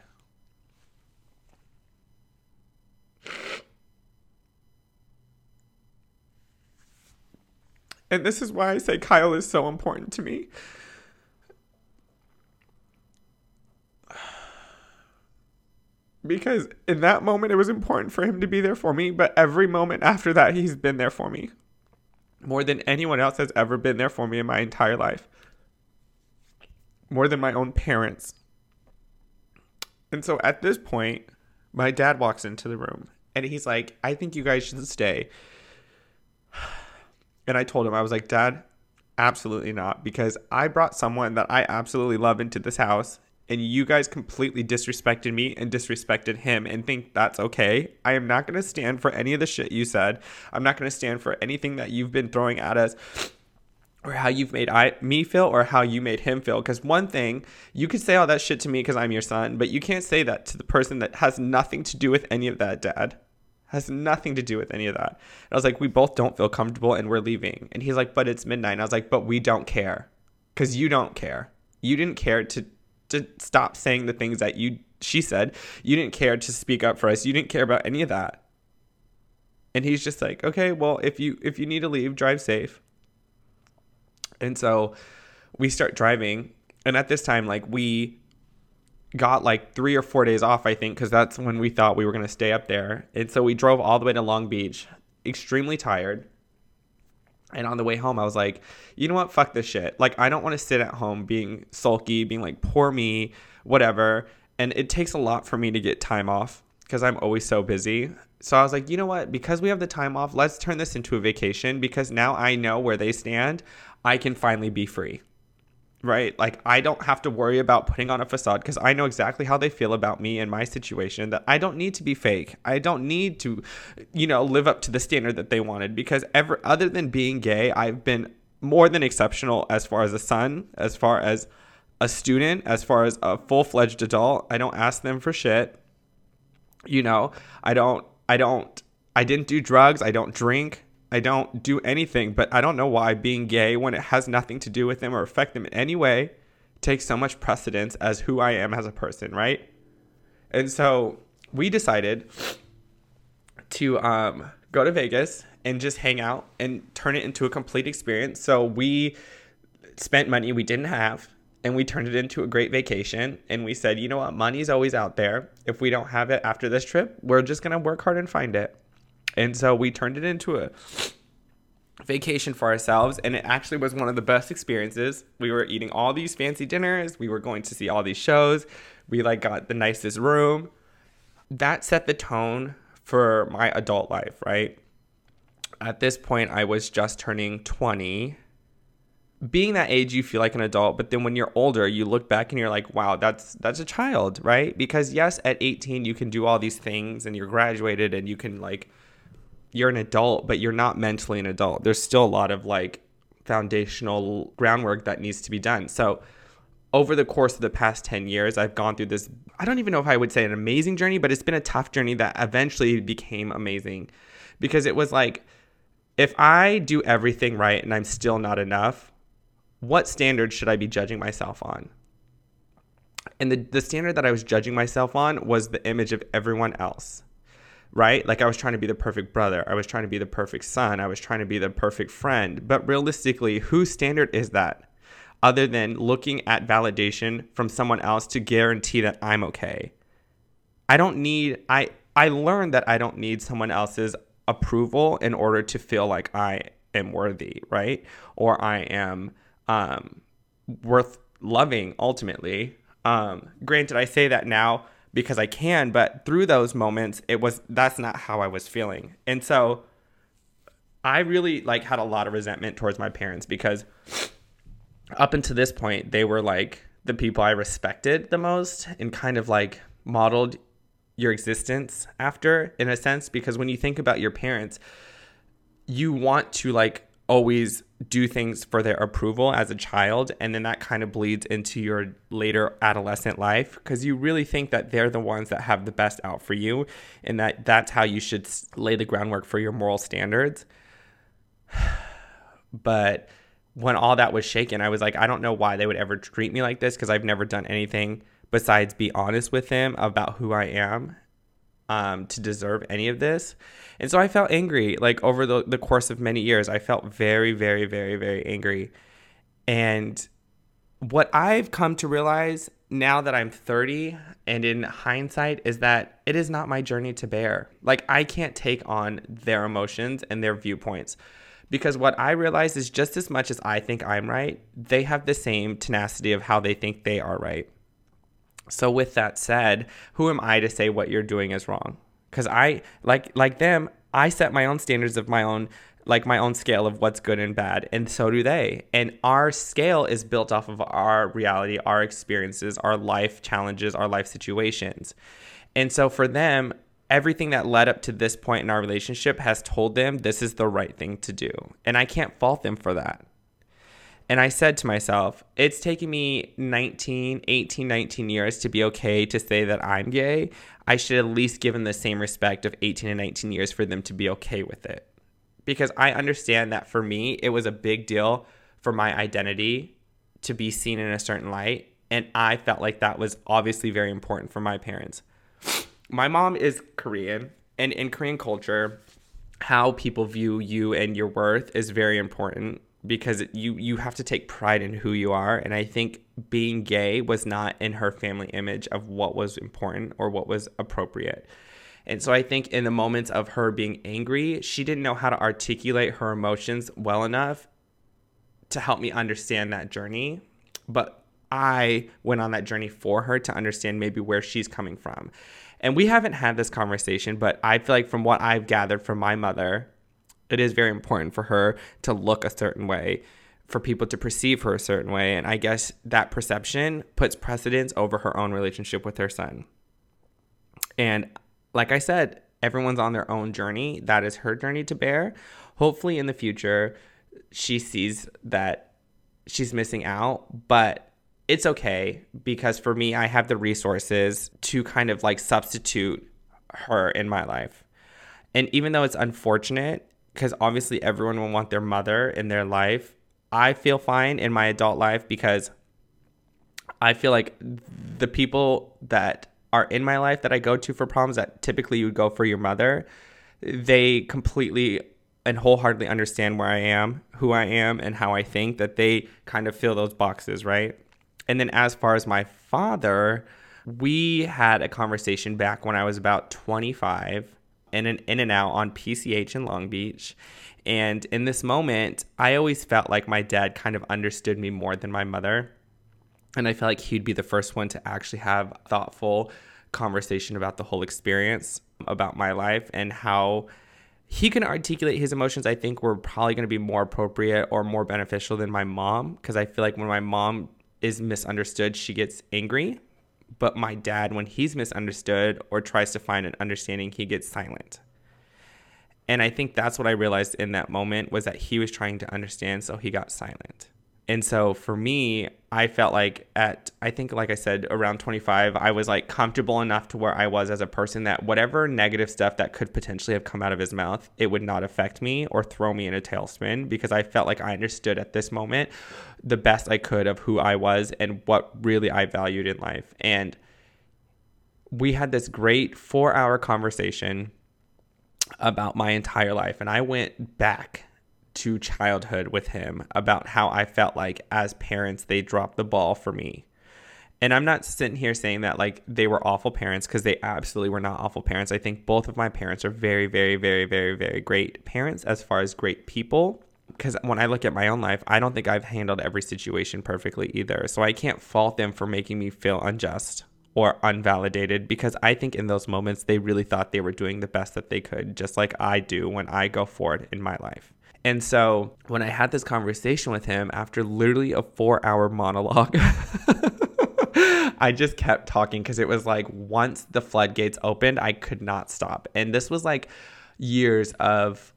Speaker 2: And this is why I say Kyle is so important to me. Because in that moment, it was important for him to be there for me, but every moment after that, he's been there for me. More than anyone else has ever been there for me in my entire life. More than my own parents. And so at this point, my dad walks into the room and he's like, I think you guys should stay. And I told him, I was like, Dad, absolutely not. Because I brought someone that I absolutely love into this house, and you guys completely disrespected me and disrespected him and think that's okay. I am not going to stand for any of the shit you said. I'm not going to stand for anything that you've been throwing at us or how you've made I, me feel or how you made him feel. Because one thing, you could say all that shit to me because I'm your son, but you can't say that to the person that has nothing to do with any of that, Dad has nothing to do with any of that. And I was like, we both don't feel comfortable and we're leaving. And he's like, but it's midnight. And I was like, but we don't care because you don't care. You didn't care to to stop saying the things that you she said. You didn't care to speak up for us. You didn't care about any of that. And he's just like, okay, well, if you if you need to leave, drive safe. And so we start driving, and at this time, like we got like three or four days off, I think, because that's when we thought we were going to stay up there. And so we drove all the way to Long Beach, extremely tired. And on the way home, I was like, you know what? Fuck this shit. Like, I don't want to sit at home being sulky, being like, poor me, whatever. And it takes a lot for me to get time off because I'm always so busy. So I was like, you know what? Because we have the time off, let's turn this into a vacation because now I know where they stand. I can finally be free right? Like I don't have to worry about putting on a facade because I know exactly how they feel about me and my situation that I don't need to be fake. I don't need to you know live up to the standard that they wanted because ever other than being gay, I've been more than exceptional as far as a son, as far as a student, as far as a full-fledged adult. I don't ask them for shit. You know, I don't I don't I didn't do drugs, I don't drink. I don't do anything, but I don't know why being gay, when it has nothing to do with them or affect them in any way, takes so much precedence as who I am as a person, right? And so we decided to um, go to Vegas and just hang out and turn it into a complete experience. So we spent money we didn't have and we turned it into a great vacation. And we said, you know what? Money's always out there. If we don't have it after this trip, we're just going to work hard and find it. And so we turned it into a vacation for ourselves and it actually was one of the best experiences. We were eating all these fancy dinners, we were going to see all these shows. We like got the nicest room. That set the tone for my adult life, right? At this point I was just turning 20 being that age you feel like an adult but then when you're older you look back and you're like wow that's that's a child right because yes at 18 you can do all these things and you're graduated and you can like you're an adult but you're not mentally an adult. There's still a lot of like foundational groundwork that needs to be done. So over the course of the past 10 years i've gone through this i don't even know if i would say an amazing journey but it's been a tough journey that eventually became amazing. Because it was like if i do everything right and i'm still not enough what standard should I be judging myself on? And the, the standard that I was judging myself on was the image of everyone else, right? Like I was trying to be the perfect brother. I was trying to be the perfect son. I was trying to be the perfect friend. But realistically, whose standard is that? Other than looking at validation from someone else to guarantee that I'm okay. I don't need, I, I learned that I don't need someone else's approval in order to feel like I am worthy, right? Or I am um, worth loving ultimately. Um, granted, I say that now because I can, but through those moments, it was that's not how I was feeling, and so I really like had a lot of resentment towards my parents because up until this point, they were like the people I respected the most and kind of like modeled your existence after in a sense because when you think about your parents, you want to like always do things for their approval as a child and then that kind of bleeds into your later adolescent life because you really think that they're the ones that have the best out for you and that that's how you should lay the groundwork for your moral standards. But when all that was shaken i was like i don't know why they would ever treat me like this because i've never done anything besides be honest with them about who i am um, to deserve any of this. And so I felt angry, like over the, the course of many years. I felt very, very, very, very angry. And what I've come to realize now that I'm 30 and in hindsight is that it is not my journey to bear. Like, I can't take on their emotions and their viewpoints because what I realize is just as much as I think I'm right, they have the same tenacity of how they think they are right. So with that said, who am I to say what you're doing is wrong? Cuz I like like them, I set my own standards of my own like my own scale of what's good and bad and so do they. And our scale is built off of our reality, our experiences, our life challenges, our life situations. And so for them, everything that led up to this point in our relationship has told them this is the right thing to do. And I can't fault them for that. And I said to myself, it's taken me 19, 18, 19 years to be okay to say that I'm gay. I should at least give them the same respect of 18 and 19 years for them to be okay with it. Because I understand that for me, it was a big deal for my identity to be seen in a certain light. And I felt like that was obviously very important for my parents. My mom is Korean, and in Korean culture, how people view you and your worth is very important because you you have to take pride in who you are. And i think being gay was not in her family image of what was important or what was appropriate. And so i think in the moments of her being angry she didn't know how to articulate her emotions well enough to help me understand that journey. But i went on that journey for her to understand maybe where she's coming from. And we haven't had this conversation but i feel like from what i've gathered from my mother it is very important for her to look a certain way, for people to perceive her a certain way. And I guess that perception puts precedence over her own relationship with her son. And like I said, everyone's on their own journey. That is her journey to bear. Hopefully, in the future, she sees that she's missing out, but it's okay because for me, I have the resources to kind of like substitute her in my life. And even though it's unfortunate, because obviously everyone will want their mother in their life. I feel fine in my adult life because I feel like the people that are in my life that I go to for problems that typically you would go for your mother, they completely and wholeheartedly understand where I am, who I am, and how I think, that they kind of fill those boxes, right? And then as far as my father, we had a conversation back when I was about 25 in and In-N-Out on PCH in Long Beach. And in this moment, I always felt like my dad kind of understood me more than my mother. And I felt like he'd be the first one to actually have thoughtful conversation about the whole experience, about my life, and how he can articulate his emotions. I think were probably going to be more appropriate or more beneficial than my mom. Because I feel like when my mom is misunderstood, she gets angry. But my dad, when he's misunderstood or tries to find an understanding, he gets silent. And I think that's what I realized in that moment was that he was trying to understand, so he got silent. And so for me, I felt like at, I think, like I said, around 25, I was like comfortable enough to where I was as a person that whatever negative stuff that could potentially have come out of his mouth, it would not affect me or throw me in a tailspin because I felt like I understood at this moment the best I could of who I was and what really I valued in life. And we had this great four hour conversation about my entire life. And I went back to childhood with him about how I felt like as parents, they dropped the ball for me. And I'm not sitting here saying that like they were awful parents because they absolutely were not awful parents. I think both of my parents are very, very, very, very, very great parents as far as great people. Because when I look at my own life, I don't think I've handled every situation perfectly either. So I can't fault them for making me feel unjust or unvalidated because I think in those moments they really thought they were doing the best that they could, just like I do when I go forward in my life. And so when I had this conversation with him after literally a four hour monologue, I just kept talking because it was like once the floodgates opened, I could not stop. And this was like years of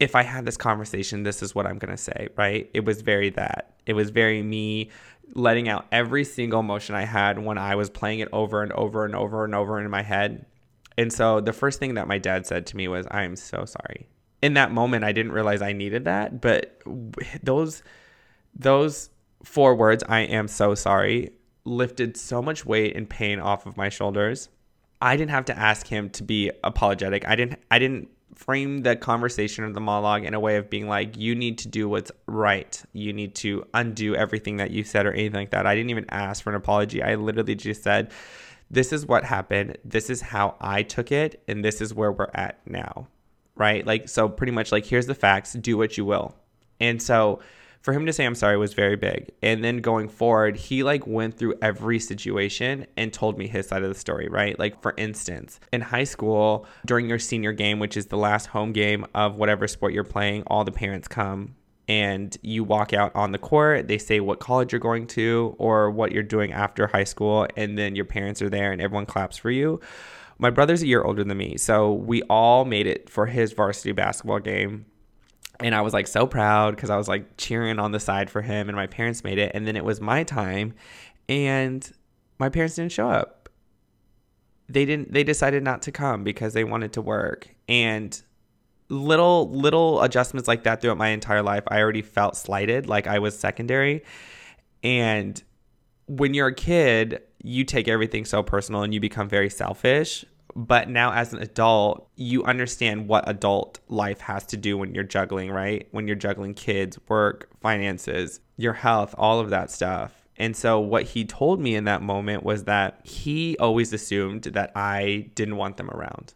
Speaker 2: if I had this conversation, this is what I'm going to say, right? It was very that. It was very me letting out every single emotion I had when I was playing it over and over and over and over in my head. And so the first thing that my dad said to me was, I am so sorry in that moment I didn't realize I needed that, but those those four words I am so sorry lifted so much weight and pain off of my shoulders. I didn't have to ask him to be apologetic. I didn't I didn't frame the conversation or the monologue in a way of being like you need to do what's right. You need to undo everything that you said or anything like that. I didn't even ask for an apology. I literally just said this is what happened. This is how I took it and this is where we're at now right? Like, so pretty much like, here's the facts, do what you will. And so for him to say I'm sorry was very big. And then going forward, he like went through every situation and told me his side of the story, right? Like for instance, in high school, during your senior game, which is the last home game of whatever sport you're playing, all the parents come and you walk out on the court, they say what college you're going to or what you're doing after high school, and then your parents are there and everyone claps for you my brother's a year older than me, so we all made it for his varsity basketball game. And I was like so proud because I was like cheering on the side for him, and my parents made it. And then it was my time, and my parents didn't show up. They didn't. They decided not to come because they wanted to work. And little little adjustments like that throughout my entire life, I already felt slighted, like I was secondary. And when you're a kid, you take everything so personal and you become very selfish. But now, as an adult, you understand what adult life has to do when you're juggling, right? When you're juggling kids, work, finances, your health, all of that stuff. And so, what he told me in that moment was that he always assumed that I didn't want them around.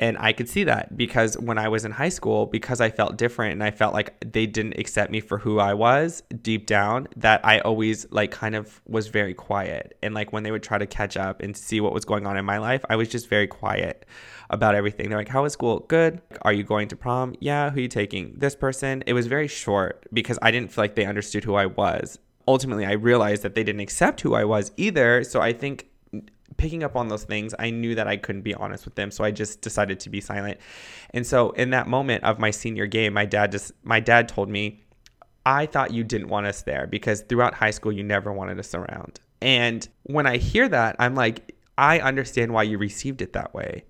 Speaker 2: And I could see that because when I was in high school, because I felt different and I felt like they didn't accept me for who I was deep down, that I always like kind of was very quiet. And like when they would try to catch up and see what was going on in my life, I was just very quiet about everything. They're like, How was school? Good. Are you going to prom? Yeah. Who are you taking? This person. It was very short because I didn't feel like they understood who I was. Ultimately, I realized that they didn't accept who I was either. So I think picking up on those things, I knew that I couldn't be honest with them, so I just decided to be silent. And so in that moment of my senior game, my dad just my dad told me, "I thought you didn't want us there because throughout high school you never wanted us around." And when I hear that, I'm like, I understand why you received it that way.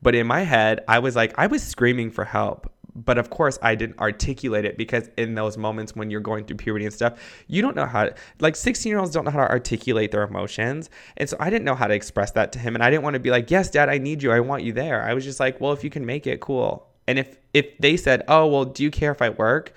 Speaker 2: But in my head, I was like, I was screaming for help but of course I didn't articulate it because in those moments when you're going through puberty and stuff, you don't know how to, like 16 year olds don't know how to articulate their emotions. And so I didn't know how to express that to him. And I didn't want to be like, yes, dad, I need you. I want you there. I was just like, well, if you can make it, cool. And if, if they said, oh, well, do you care if I work?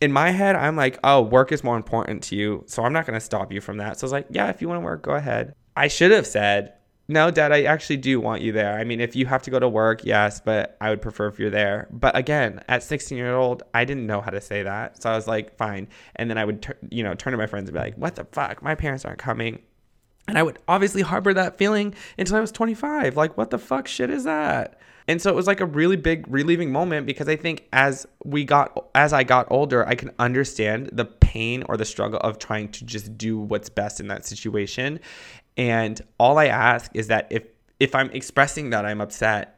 Speaker 2: In my head, I'm like, oh, work is more important to you. So I'm not going to stop you from that. So I was like, yeah, if you want to work, go ahead. I should have said, no, dad, I actually do want you there. I mean, if you have to go to work, yes, but I would prefer if you're there. But again, at 16 year old, I didn't know how to say that. So I was like, fine. And then I would, tur- you know, turn to my friends and be like, what the fuck? My parents aren't coming. And I would obviously harbor that feeling until I was 25. Like, what the fuck shit is that? And so it was like a really big relieving moment because I think as we got as I got older, I can understand the pain or the struggle of trying to just do what's best in that situation. And all I ask is that if if I'm expressing that I'm upset,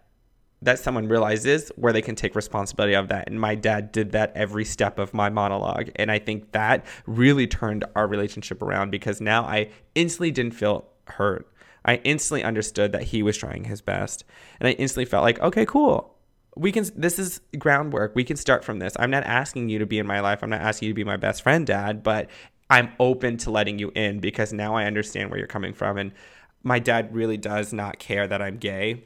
Speaker 2: that someone realizes where they can take responsibility of that. And my dad did that every step of my monologue. And I think that really turned our relationship around because now I instantly didn't feel hurt. I instantly understood that he was trying his best. And I instantly felt like, okay, cool. We can, this is groundwork. We can start from this. I'm not asking you to be in my life. I'm not asking you to be my best friend, dad, but I'm open to letting you in because now I understand where you're coming from. And my dad really does not care that I'm gay.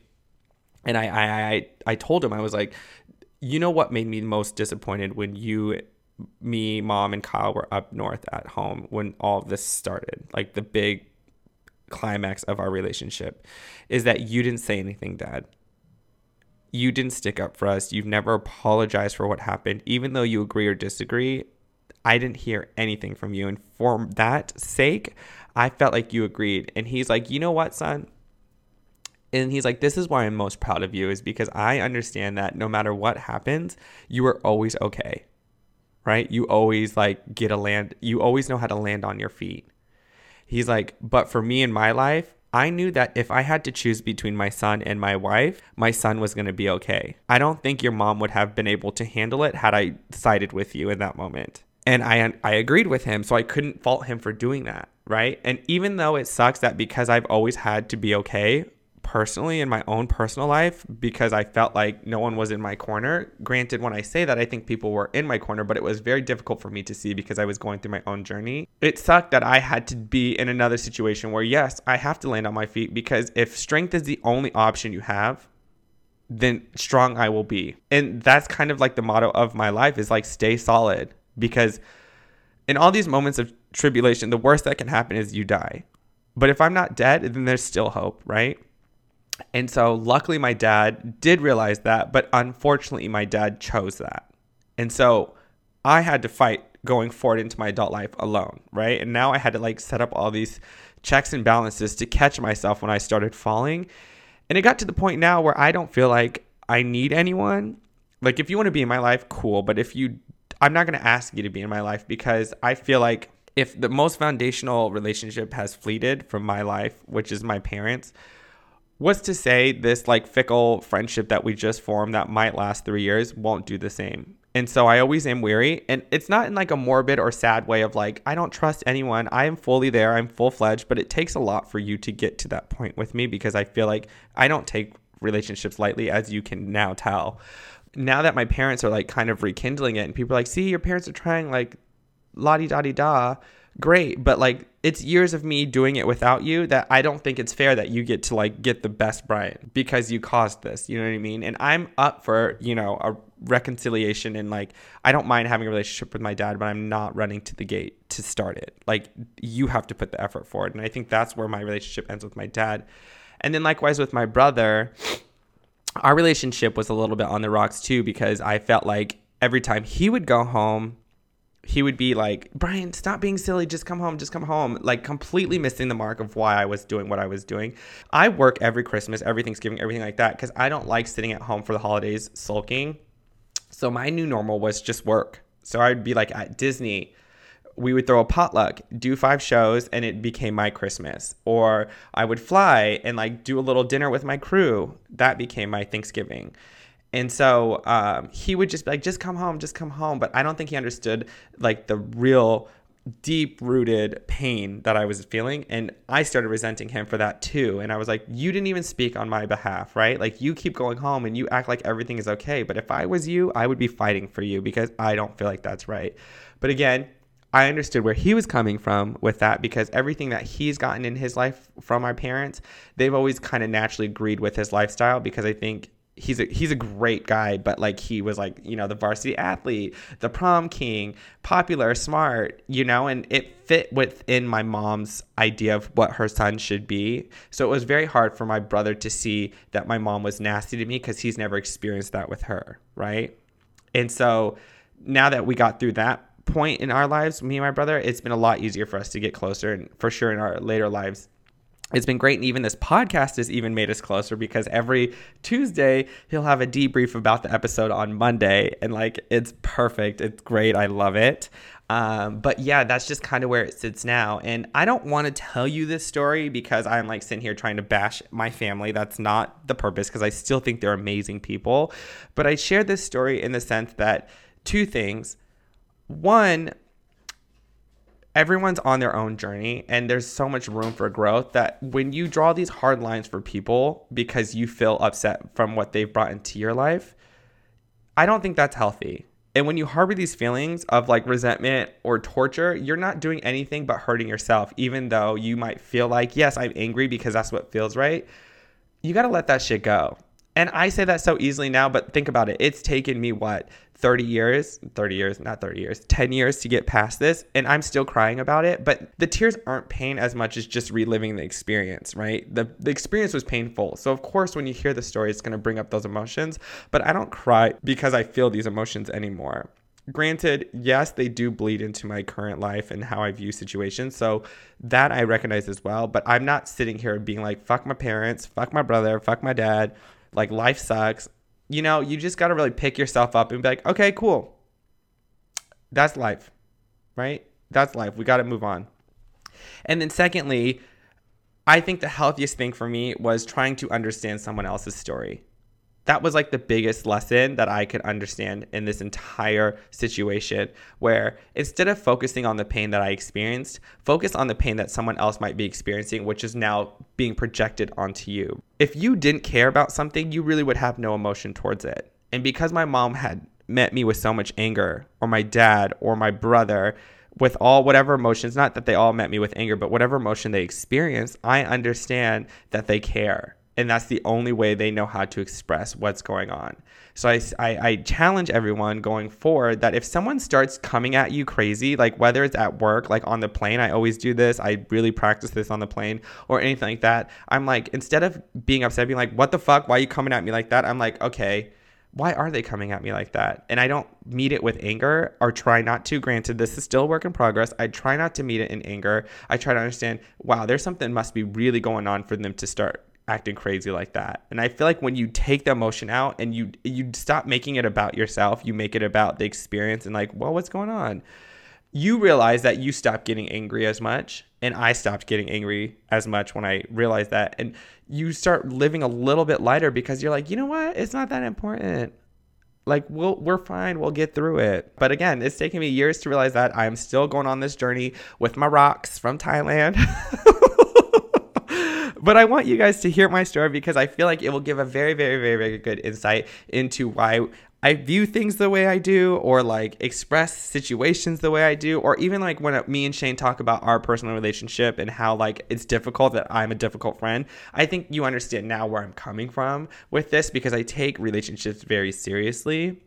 Speaker 2: And I, I, I, I told him, I was like, you know what made me most disappointed when you, me, mom, and Kyle were up north at home when all of this started, like the big climax of our relationship, is that you didn't say anything, dad. You didn't stick up for us. You've never apologized for what happened, even though you agree or disagree. I didn't hear anything from you. And for that sake, I felt like you agreed. And he's like, you know what, son? And he's like, this is why I'm most proud of you, is because I understand that no matter what happens, you are always okay. Right? You always like get a land, you always know how to land on your feet. He's like, but for me in my life, I knew that if I had to choose between my son and my wife, my son was going to be okay. I don't think your mom would have been able to handle it had I sided with you in that moment. And I I agreed with him, so I couldn't fault him for doing that, right? And even though it sucks that because I've always had to be okay, personally in my own personal life because I felt like no one was in my corner. Granted, when I say that, I think people were in my corner, but it was very difficult for me to see because I was going through my own journey. It sucked that I had to be in another situation where, yes, I have to land on my feet because if strength is the only option you have, then strong I will be. And that's kind of like the motto of my life is like stay solid because in all these moments of tribulation, the worst that can happen is you die. But if I'm not dead, then there's still hope, right? And so, luckily, my dad did realize that, but unfortunately, my dad chose that. And so, I had to fight going forward into my adult life alone, right? And now I had to like set up all these checks and balances to catch myself when I started falling. And it got to the point now where I don't feel like I need anyone. Like, if you want to be in my life, cool. But if you, I'm not going to ask you to be in my life because I feel like if the most foundational relationship has fleeted from my life, which is my parents, what's to say this like fickle friendship that we just formed that might last three years won't do the same? And so I always am weary. And it's not in like a morbid or sad way of like, I don't trust anyone. I am fully there. I'm full fledged. But it takes a lot for you to get to that point with me because I feel like I don't take relationships lightly, as you can now tell. Now that my parents are like kind of rekindling it and people are like, see, your parents are trying like la di da di da great but like it's years of me doing it without you that i don't think it's fair that you get to like get the best brian because you caused this you know what i mean? And i'm up for you know a reconciliation and like i don't mind having a relationship with my dad but i'm not running to the gate to start it. Like you have to put the effort forward and i think that's where my relationship ends with my dad. And then likewise with my brother our relationship was a little bit on the rocks too because i felt like every time he would go home he would be like, Brian, stop being silly. Just come home. Just come home. Like, completely missing the mark of why I was doing what I was doing. I work every Christmas, every Thanksgiving, everything like that because I don't like sitting at home for the holidays sulking. So, my new normal was just work. So, I'd be like at Disney. We would throw a potluck, do five shows, and it became my Christmas. Or I would fly and like do a little dinner with my crew. That became my Thanksgiving. And so um, he would just be like, just come home, just come home. But I don't think he understood like the real deep rooted pain that I was feeling. And I started resenting him for that too. And I was like, you didn't even speak on my behalf, right? Like you keep going home and you act like everything is okay. But if I was you, I would be fighting for you because I don't feel like that's right. But again, I understood where he was coming from with that because everything that he's gotten in his life from our parents, they've always kind of naturally agreed with his lifestyle because I think he's a he's a great guy, but like he was like, you know, the varsity athlete, the prom king, popular, smart, you know, and it fit within my mom's idea of what her son should be. So it was very hard for my brother to see that my mom was nasty to me because he's never experienced that with her, right? And so now that we got through that point in our lives, me and my brother, it's been a lot easier for us to get closer and for sure in our later lives. It's been great and even this podcast has even made us closer because every tuesday he'll have a debrief about the episode on monday and like it's perfect. It's great. I love it. Um, but yeah that's just kind of where it sits now. And i don't want to tell you this story because i'm like sitting here trying to bash my family. That's not the purpose because i still think they're amazing people. But i share this story in the sense that two things one everyone's on their own journey and there's so much room for growth that when you draw these hard lines for people because you feel upset from what they've brought into your life, I don't think that's healthy. And when you harbor these feelings of like resentment or torture, you're not doing anything but hurting yourself, even though you might feel like, yes, I'm angry because that's what feels right. You got to let that shit go. And I say that so easily now, but think about it. It's taken me what, 30 years, 30 years, not 30 years, 10 years to get past this. And I'm still crying about it. But the tears aren't pain as much as just reliving the experience, right? The, the experience was painful. So, of course, when you hear the story, it's going to bring up those emotions. But I don't cry because I feel these emotions anymore. Granted, yes, they do bleed into my current life and how I view situations. So that I recognize as well. But I'm not sitting here being like, fuck my parents, fuck my brother, fuck my dad. Like, life sucks you know, you just got to really pick yourself up and be like, okay, cool. That's life, right? That's life. We got to move on. And then, secondly, I think the healthiest thing for me was trying to understand someone else's story that was like the biggest lesson that I could understand in this entire situation. Where instead of focusing on the pain that I experienced, focus on the pain that someone else might be experiencing, which is now being projected onto you. If you didn't care about something, you really would have no emotion towards it. And because my mom had met me with so much anger, or my dad, or my brother, with all whatever emotions, not that they all met me with anger, but whatever emotion they experienced, I understand that they care and that's the only way they know how to express what's going on. So I, I, I, challenge everyone going forward that if someone starts coming at you crazy, like whether it's at work, like on the plane, I always do this. I really practice this on the plane or anything like that. I'm like, instead of being upset, being like, what the fuck? Why are you coming at me like that? I'm like, okay, why are they coming at me like that? And I don't meet it with anger or try not to. Granted, this is still a work in progress. I try not to meet it in anger. I try to understand, wow, there's something must be really going on for them to start acting crazy like that. And I feel like when you take the emotion out and you you stop making it about yourself, you make it about the experience and like, well, what's going on? You realize that you stop getting angry as much, and I stopped getting angry as much when I realized that. And you start living a little bit lighter because you're like, you know what? It's not that important. Like we'll we're fine. We'll get through it. But again, it's taken me years to realize that I'm still going on this journey with my rocks from Thailand. but I want you guys to hear my story because I feel like it will give a very, very, very, very good insight into why I view things the way I do, or like express situations the way I do, or even like when uh, me and Shane talk about our personal relationship and how like it's difficult that I'm a difficult friend. I think you understand now where I'm coming from with this because I take relationships very seriously.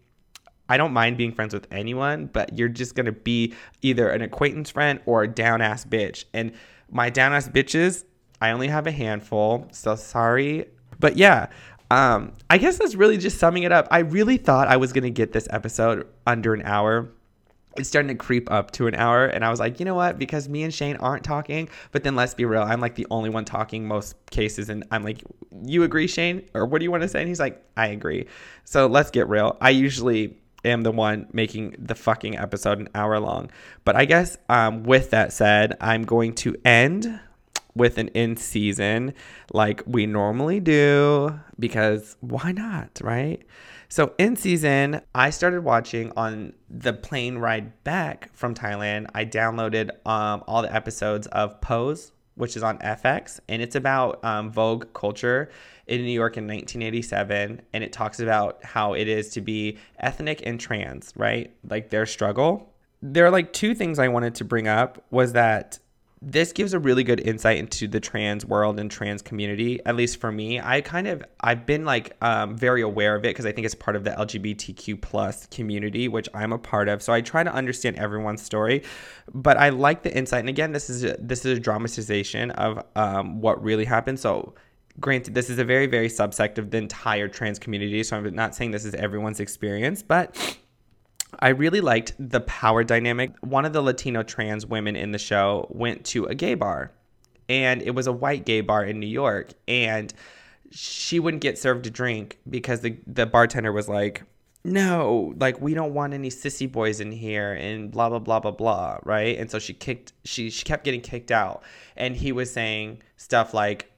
Speaker 2: I don't mind being friends with anyone, but you're just gonna be either an acquaintance friend or a down ass bitch. And my down ass bitches I only have a handful, so sorry. But yeah, um, I guess that's really just summing it up. I really thought I was gonna get this episode under an hour. It's starting to creep up to an hour, and I was like, you know what? Because me and Shane aren't talking, but then let's be real, I'm like the only one talking most cases, and I'm like, you agree, Shane? Or what do you want to say? And he's like, I agree. So let's get real. I usually am the one making the fucking episode an hour long. But I guess um, with that said, I'm going to end with an in season like we normally do because why not, right? So in season, I started watching on the plane ride back from Thailand. I downloaded um, all the episodes of Pose, which is on FX, and it's about um, Vogue culture in New York in 1987, and it talks about how it is to be ethnic and trans, right? Like their struggle. There are like two things I wanted to bring up was that this gives a really good insight into the trans world and trans community at least for me. I kind of i've been like um, very aware of it because i think it's part of the lgbtq plus community which i'm a part of. So i try to understand everyone's story but i like the insight. And again this is a, this is a dramatization of um, what really happened. So granted this is a very very subsect of the entire trans community so i'm not saying this is everyone's experience but I really liked the power dynamic. One of the Latino trans women in the show went to a gay bar, and it was a white gay bar in New York, and she wouldn't get served a drink because the the bartender was like, "No, like we don't want any sissy boys in here," and blah blah blah blah blah, right? And so she kicked, she she kept getting kicked out, and he was saying stuff like,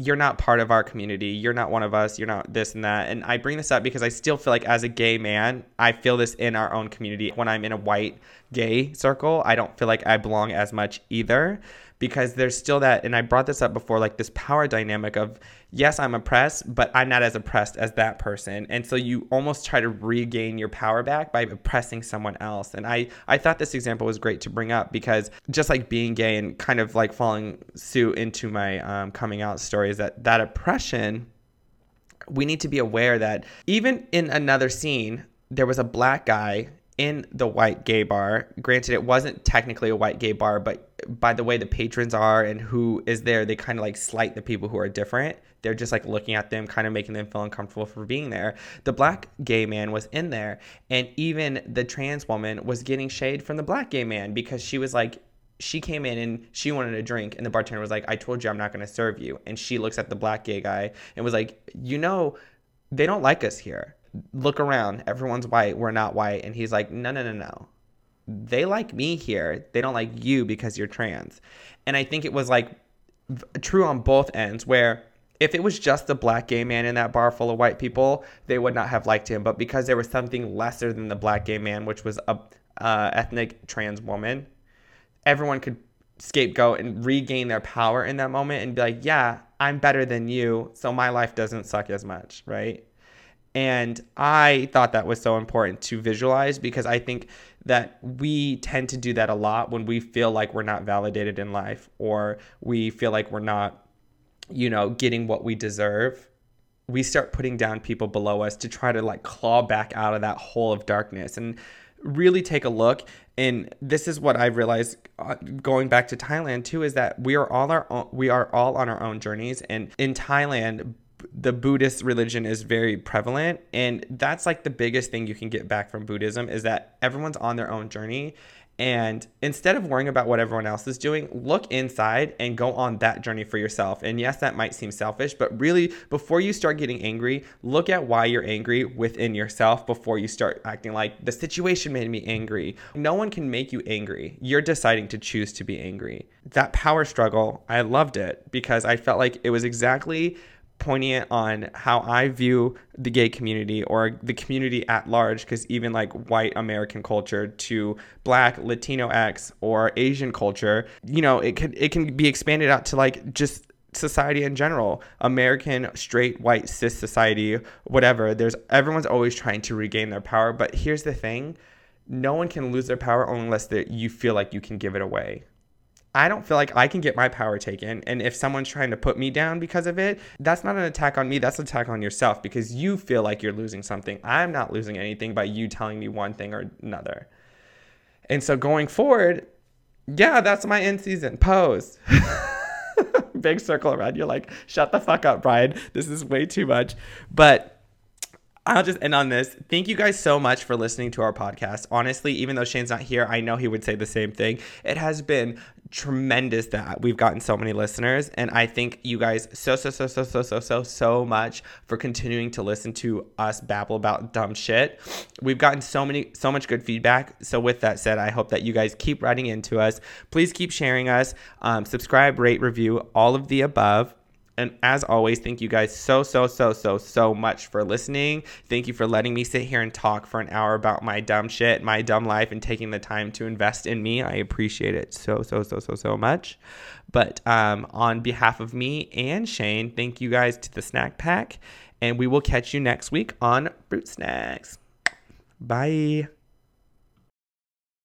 Speaker 2: you're not part of our community. You're not one of us. You're not this and that. And I bring this up because I still feel like as a gay man, I feel this in our own community. When I'm in a white gay circle, I don't feel like I belong as much either because there's still that and I brought this up before like this power dynamic of yes, I'm oppressed, but I'm not as oppressed as that person. And so you almost try to regain your power back by oppressing someone else. And I I thought this example was great to bring up because just like being gay and kind of like falling suit into my um, coming out story is that that oppression we need to be aware that even in another scene there was a black guy in the white gay bar. Granted, it wasn't technically a white gay bar, but by the way the patrons are and who is there, they kind of like slight the people who are different. They're just like looking at them, kind of making them feel uncomfortable for being there. The black gay man was in there, and even the trans woman was getting shade from the black gay man because she was like, she came in and she wanted a drink and the bartender was like i told you i'm not going to serve you and she looks at the black gay guy and was like you know they don't like us here look around. Everyone's white. We're not white. And he's like, no, no, no, no. They like me here. They don't like you because you're trans. And I think it was like true on both ends where if it was just the black gay man in that bar full of white people, they would not have liked him. But because there was something lesser than the black gay man, which was a uh, ethnic trans woman, everyone could scapegoat and regain their power in that moment and be like, yeah, I'm better than you, so my life doesn't suck as much, right? And I thought that was so important to visualize because I think that we tend to do that a lot when we feel like we're not validated in life or we feel like we're not, you know, getting what we deserve. We start putting down people below us to try to like claw back out of that hole of darkness and really take a look. And this is what I realized uh, going back to Thailand too is that we are all our own, we are all on our own journeys. And in Thailand, the Buddhist religion is very prevalent and that's like the biggest thing you can get back from Buddhism is that everyone's on their own journey and instead of worrying about what everyone else is doing, look inside and go on that journey for yourself. And yes, that might seem selfish, but really, before you start getting angry, look at why you're angry within yourself before you start acting like the situation made me angry. No one can make you angry. You're deciding to choose to be angry. That power struggle, I loved it because I felt like it was exactly poignant on how I view the gay community or the community at large, because even like white American culture to black, Latino X, or Asian culture, you know, it can it can be expanded out to like just society in general american straight white cis society whatever. There's everyone's always trying to regain their power but here's the thing no one can lose their power unless you feel like you can give it away I don't feel like I can get my power taken. And if someone's trying to put me down because of it, that's not an attack on me. That's an attack on yourself because you feel like you're losing something. I'm not losing anything by you telling me one thing or another. And so going forward, yeah, that's my end season. Pose. Big circle around. You're like, shut the fuck up, Brian. This is way too much. But I'll just end on this. Thank you guys so much for listening to our podcast. Honestly, even though Shane's not here, I know he would say the same thing. It has been tremendous that we've gotten so many listeners. And I thank you guys so, so, so, so, so, so, so, so much for continuing to listen to us babble about dumb shit. We've gotten so many, so much good feedback. So, with that said, I hope that you guys keep writing into us. Please keep sharing us, um, subscribe, rate, review, all of the above. And as always, thank you guys so, so, so, so, so much for listening. Thank you for letting me sit here and talk for an hour about my dumb shit, my dumb life, and taking the time to invest in me. I appreciate it so, so, so, so, so much. But um, on behalf of me and Shane, thank you guys to the Snack Pack. And we will catch you next week on Fruit Snacks. Bye.